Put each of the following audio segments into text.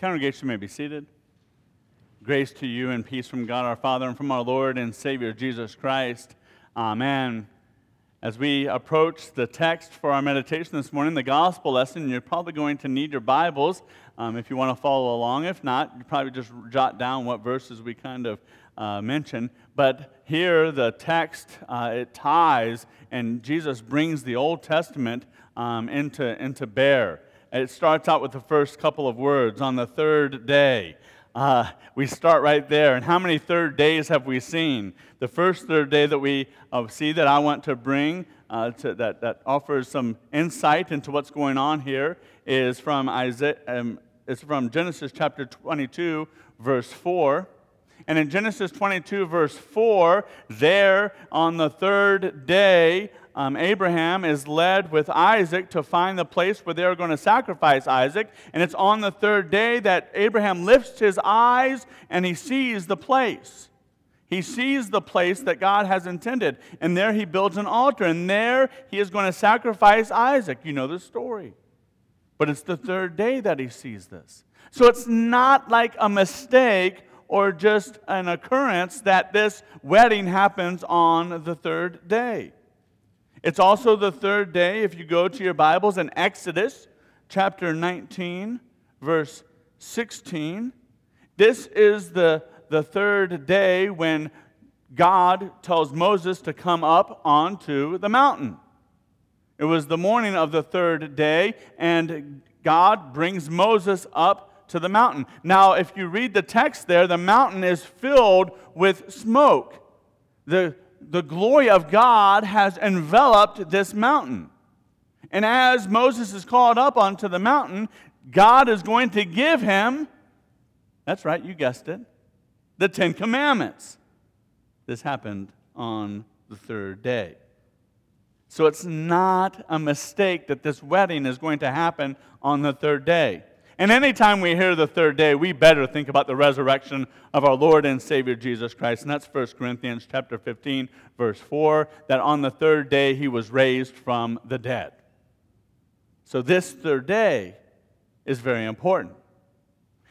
Congregation may be seated. Grace to you and peace from God our Father and from our Lord and Savior Jesus Christ. Amen. As we approach the text for our meditation this morning, the gospel lesson, you're probably going to need your Bibles um, if you want to follow along. If not, you probably just jot down what verses we kind of uh, mention. But here, the text uh, it ties, and Jesus brings the Old Testament um, into, into bear. It starts out with the first couple of words on the third day. Uh, we start right there. And how many third days have we seen? The first third day that we uh, see that I want to bring uh, to, that, that offers some insight into what's going on here is from, Isaiah, um, it's from Genesis chapter 22, verse 4. And in Genesis 22, verse 4, there on the third day, um, Abraham is led with Isaac to find the place where they're going to sacrifice Isaac. And it's on the third day that Abraham lifts his eyes and he sees the place. He sees the place that God has intended. And there he builds an altar. And there he is going to sacrifice Isaac. You know the story. But it's the third day that he sees this. So it's not like a mistake or just an occurrence that this wedding happens on the third day. It's also the third day, if you go to your Bibles in Exodus chapter 19, verse 16. This is the, the third day when God tells Moses to come up onto the mountain. It was the morning of the third day, and God brings Moses up to the mountain. Now, if you read the text there, the mountain is filled with smoke. The, the glory of God has enveloped this mountain. And as Moses is called up onto the mountain, God is going to give him, that's right, you guessed it, the Ten Commandments. This happened on the third day. So it's not a mistake that this wedding is going to happen on the third day. And anytime we hear the third day, we better think about the resurrection of our Lord and Savior Jesus Christ. And that's 1 Corinthians chapter 15, verse 4, that on the third day he was raised from the dead. So this third day is very important.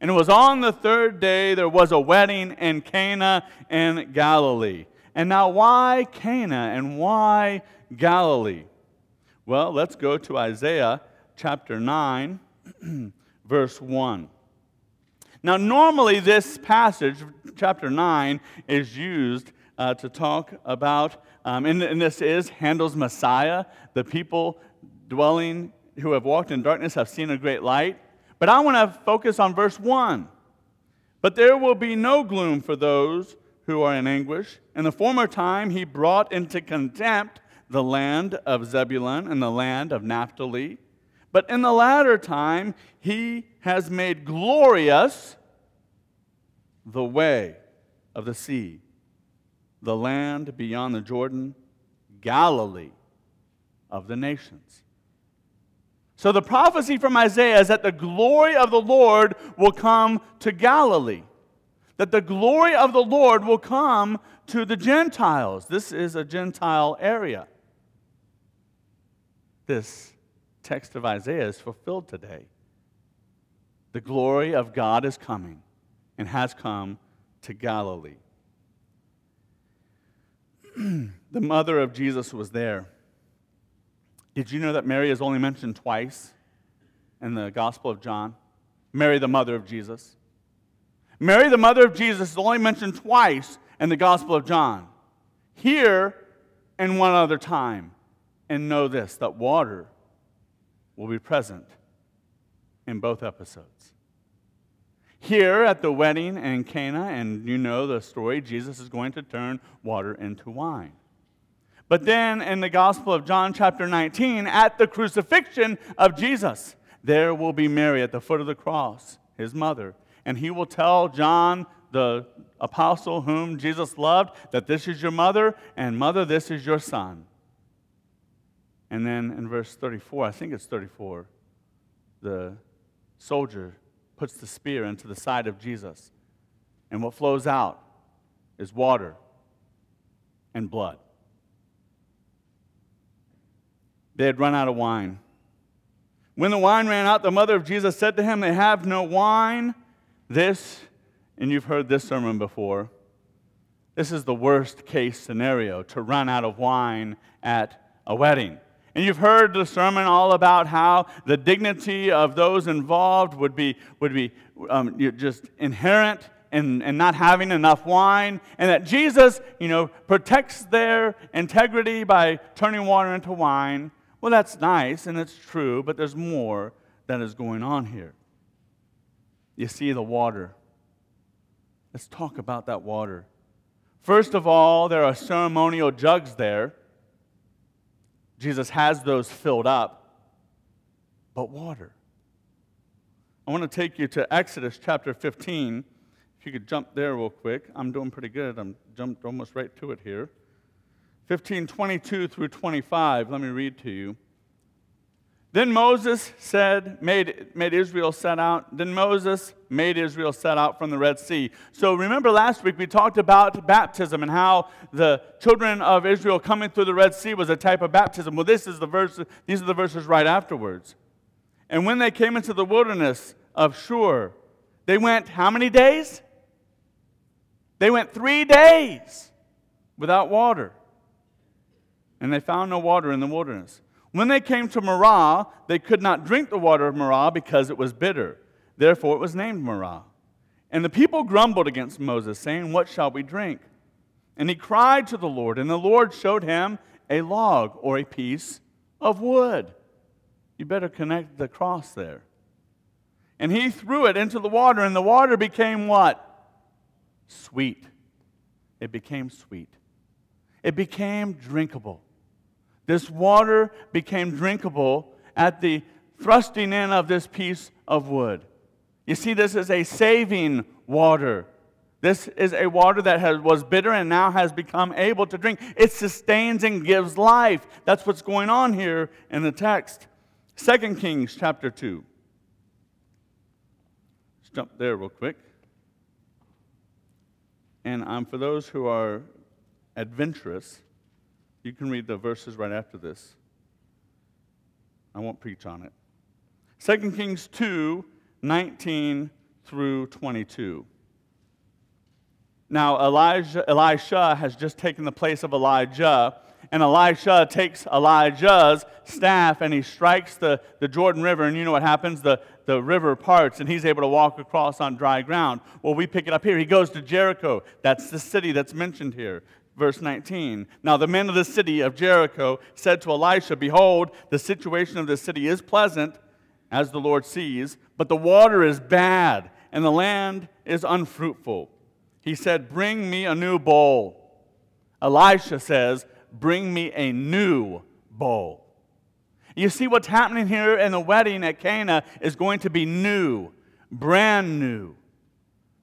And it was on the third day there was a wedding in Cana in Galilee. And now, why Cana and why Galilee? Well, let's go to Isaiah chapter 9. verse 1. Now, normally, this passage, chapter 9, is used uh, to talk about, um, and, and this is Handel's Messiah. The people dwelling who have walked in darkness have seen a great light. But I want to focus on verse 1. But there will be no gloom for those who are in anguish. In the former time, he brought into contempt the land of Zebulun and the land of Naphtali but in the latter time, he has made glorious the way of the sea, the land beyond the Jordan, Galilee of the nations. So the prophecy from Isaiah is that the glory of the Lord will come to Galilee, that the glory of the Lord will come to the Gentiles. This is a Gentile area. This text of Isaiah is fulfilled today. The glory of God is coming and has come to Galilee. the mother of Jesus was there. Did you know that Mary is only mentioned twice in the Gospel of John? Mary, the mother of Jesus. Mary, the mother of Jesus, is only mentioned twice in the Gospel of John. Here and one other time. And know this that water will be present in both episodes. Here at the wedding in Cana, and you know the story, Jesus is going to turn water into wine. But then in the Gospel of John, chapter 19, at the crucifixion of Jesus, there will be Mary at the foot of the cross, his mother. And he will tell John, the apostle whom Jesus loved, that this is your mother, and mother, this is your son. And then in verse 34, I think it's 34, the soldier puts the spear into the side of Jesus. And what flows out is water and blood. They had run out of wine. When the wine ran out, the mother of Jesus said to him, They have no wine. This, and you've heard this sermon before, this is the worst case scenario to run out of wine at a wedding. And you've heard the sermon all about how the dignity of those involved would be, would be um, just inherent in, in not having enough wine, and that Jesus, you know, protects their integrity by turning water into wine. Well, that's nice and it's true, but there's more that is going on here. You see the water. Let's talk about that water. First of all, there are ceremonial jugs there. Jesus has those filled up, but water. I want to take you to Exodus chapter 15. If you could jump there real quick. I'm doing pretty good. I'm jumped almost right to it here. 15, 22 through 25. Let me read to you. Then Moses said, made, made Israel set out. Then Moses made Israel set out from the Red Sea. So remember last week we talked about baptism and how the children of Israel coming through the Red Sea was a type of baptism. Well, this is the verse, these are the verses right afterwards. And when they came into the wilderness of Shur, they went how many days? They went three days without water. And they found no water in the wilderness. When they came to Marah, they could not drink the water of Marah because it was bitter. Therefore, it was named Marah. And the people grumbled against Moses, saying, What shall we drink? And he cried to the Lord, and the Lord showed him a log or a piece of wood. You better connect the cross there. And he threw it into the water, and the water became what? Sweet. It became sweet. It became drinkable. This water became drinkable at the thrusting in of this piece of wood. You see, this is a saving water. This is a water that has, was bitter and now has become able to drink. It sustains and gives life. That's what's going on here in the text. 2 Kings chapter 2. Let's jump there real quick. And um, for those who are adventurous, you can read the verses right after this. I won't preach on it. 2 Kings 2 19 through 22. Now, Elijah, Elisha has just taken the place of Elijah, and Elisha takes Elijah's staff and he strikes the, the Jordan River, and you know what happens? The, the river parts, and he's able to walk across on dry ground. Well, we pick it up here. He goes to Jericho. That's the city that's mentioned here verse 19. Now the men of the city of Jericho said to Elisha, Behold, the situation of the city is pleasant, as the Lord sees, but the water is bad, and the land is unfruitful. He said, Bring me a new bowl. Elisha says, Bring me a new bowl. You see, what's happening here in the wedding at Cana is going to be new, brand new,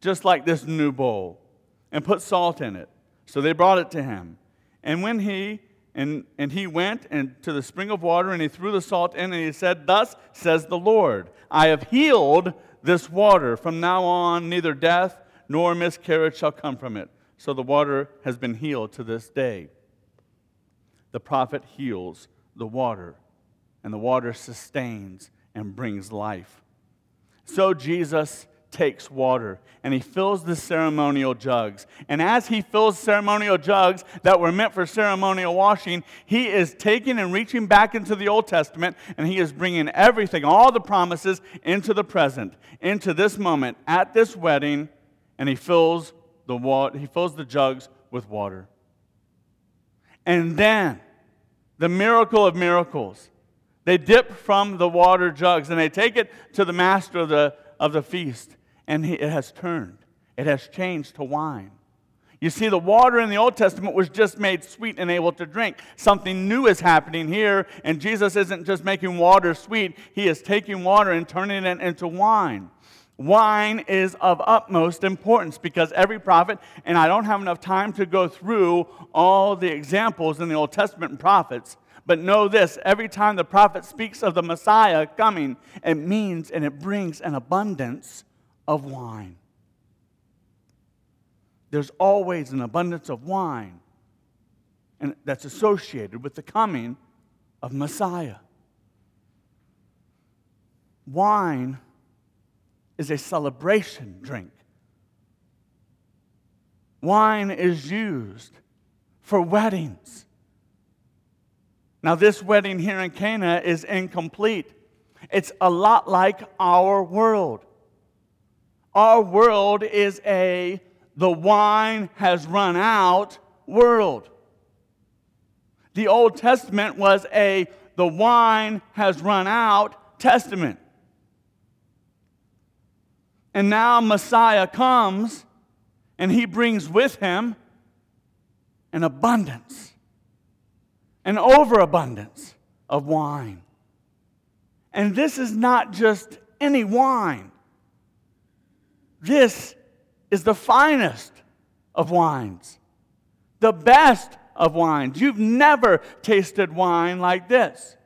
just like this new bowl, and put salt in it. So they brought it to him. And when he and, and he went and to the spring of water and he threw the salt in and he said, Thus says the Lord, I have healed this water. From now on, neither death nor miscarriage shall come from it. So the water has been healed to this day. The prophet heals the water, and the water sustains and brings life. So Jesus takes water and he fills the ceremonial jugs. And as he fills ceremonial jugs that were meant for ceremonial washing, he is taking and reaching back into the Old Testament and he is bringing everything, all the promises, into the present, into this moment, at this wedding, and he fills the, water, he fills the jugs with water. And then, the miracle of miracles. They dip from the water jugs and they take it to the master of the, of the feast and it has turned. It has changed to wine. You see, the water in the Old Testament was just made sweet and able to drink. Something new is happening here, and Jesus isn't just making water sweet, He is taking water and turning it into wine. Wine is of utmost importance because every prophet, and I don't have enough time to go through all the examples in the Old Testament prophets, but know this every time the prophet speaks of the Messiah coming, it means and it brings an abundance of wine. There's always an abundance of wine and that's associated with the coming of Messiah. wine is a celebration drink. Wine is used for weddings. Now, this wedding here in Cana is incomplete. It's a lot like our world. Our world is a the wine has run out world. The Old Testament was a the wine has run out testament. And now Messiah comes and he brings with him an abundance, an overabundance of wine. And this is not just any wine, this is the finest of wines, the best of wines. You've never tasted wine like this.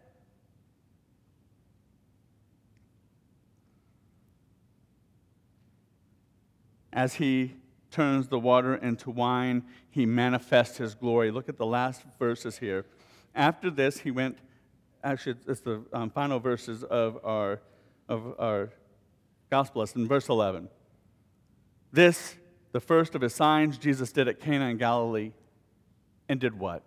As he turns the water into wine, he manifests his glory. Look at the last verses here. After this, he went, actually, it's the um, final verses of our, of our gospel lesson, verse 11. This, the first of his signs, Jesus did at Cana in Galilee, and did what?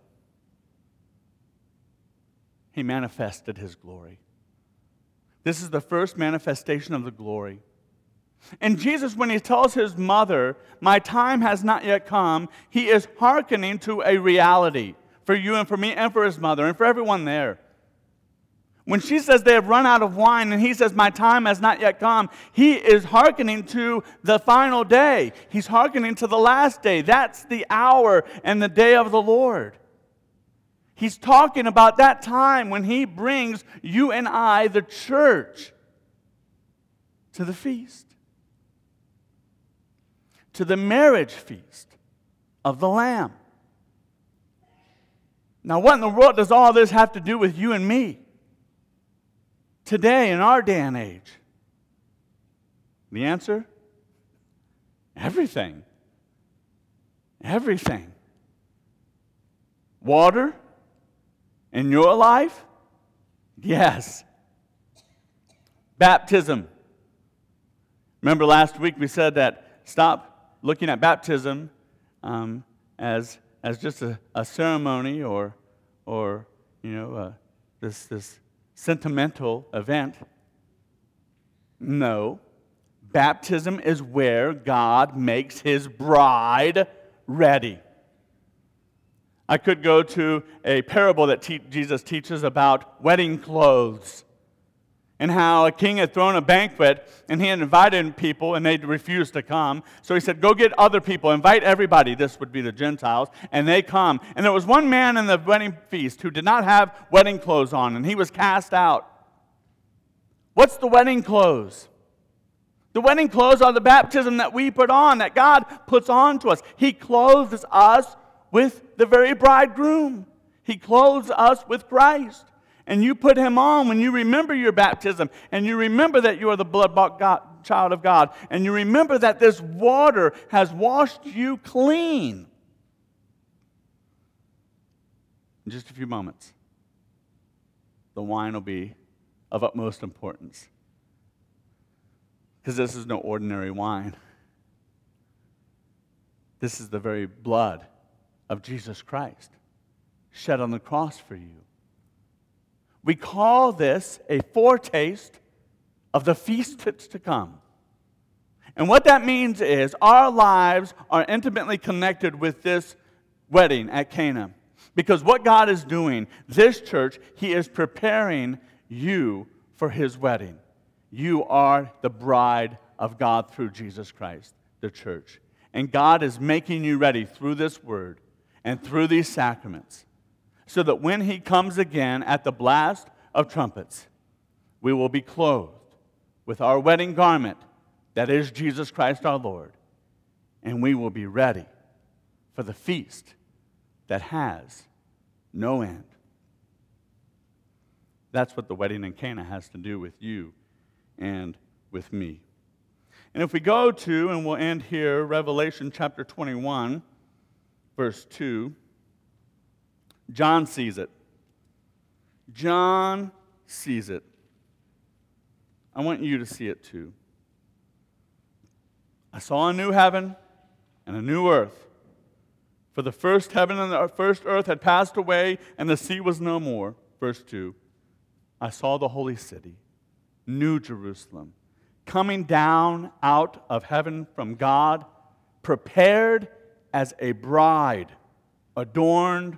He manifested his glory. This is the first manifestation of the glory. And Jesus, when he tells his mother, My time has not yet come, he is hearkening to a reality for you and for me and for his mother and for everyone there. When she says they have run out of wine and he says, My time has not yet come, he is hearkening to the final day. He's hearkening to the last day. That's the hour and the day of the Lord. He's talking about that time when he brings you and I, the church, to the feast, to the marriage feast of the Lamb. Now, what in the world does all this have to do with you and me? Today in our day and age? The answer? Everything. Everything. Water in your life? Yes. Baptism. Remember last week we said that stop looking at baptism um, as, as just a, a ceremony or, or you know, uh, this, this sentimental event. No. Baptism is where God makes his bride ready. I could go to a parable that te- Jesus teaches about wedding clothes and how a king had thrown a banquet and he had invited people and they refused to come. So he said, Go get other people, invite everybody. This would be the Gentiles. And they come. And there was one man in the wedding feast who did not have wedding clothes on and he was cast out. What's the wedding clothes? The wedding clothes are the baptism that we put on, that God puts on to us. He clothes us with the very bridegroom, He clothes us with Christ and you put him on when you remember your baptism and you remember that you are the blood bought child of God and you remember that this water has washed you clean. In just a few moments, the wine will be of utmost importance because this is no ordinary wine. This is the very blood of Jesus Christ shed on the cross for you. We call this a foretaste of the feast that's to come. And what that means is our lives are intimately connected with this wedding at Cana. Because what God is doing, this church, He is preparing you for His wedding. You are the bride of God through Jesus Christ, the church. And God is making you ready through this word and through these sacraments so that when he comes again at the blast of trumpets, we will be clothed with our wedding garment, that is Jesus Christ our Lord, and we will be ready for the feast that has no end. That's what the wedding in Cana has to do with you and with me. And if we go to, and we'll end here, Revelation chapter 21, verse 2. John sees it. John sees it. I want you to see it too. I saw a new heaven and a new earth. For the first heaven and the first earth had passed away, and the sea was no more. Verse 2 I saw the holy city, New Jerusalem, coming down out of heaven from God, prepared as a bride adorned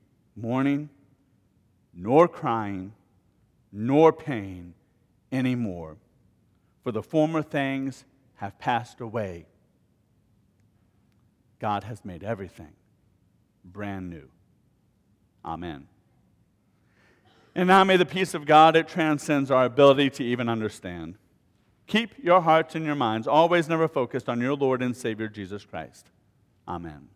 mourning, nor crying, nor pain anymore, for the former things have passed away. God has made everything brand new. Amen. And now may the peace of God, it transcends our ability to even understand. Keep your hearts and your minds always never focused on your Lord and Savior Jesus Christ. Amen.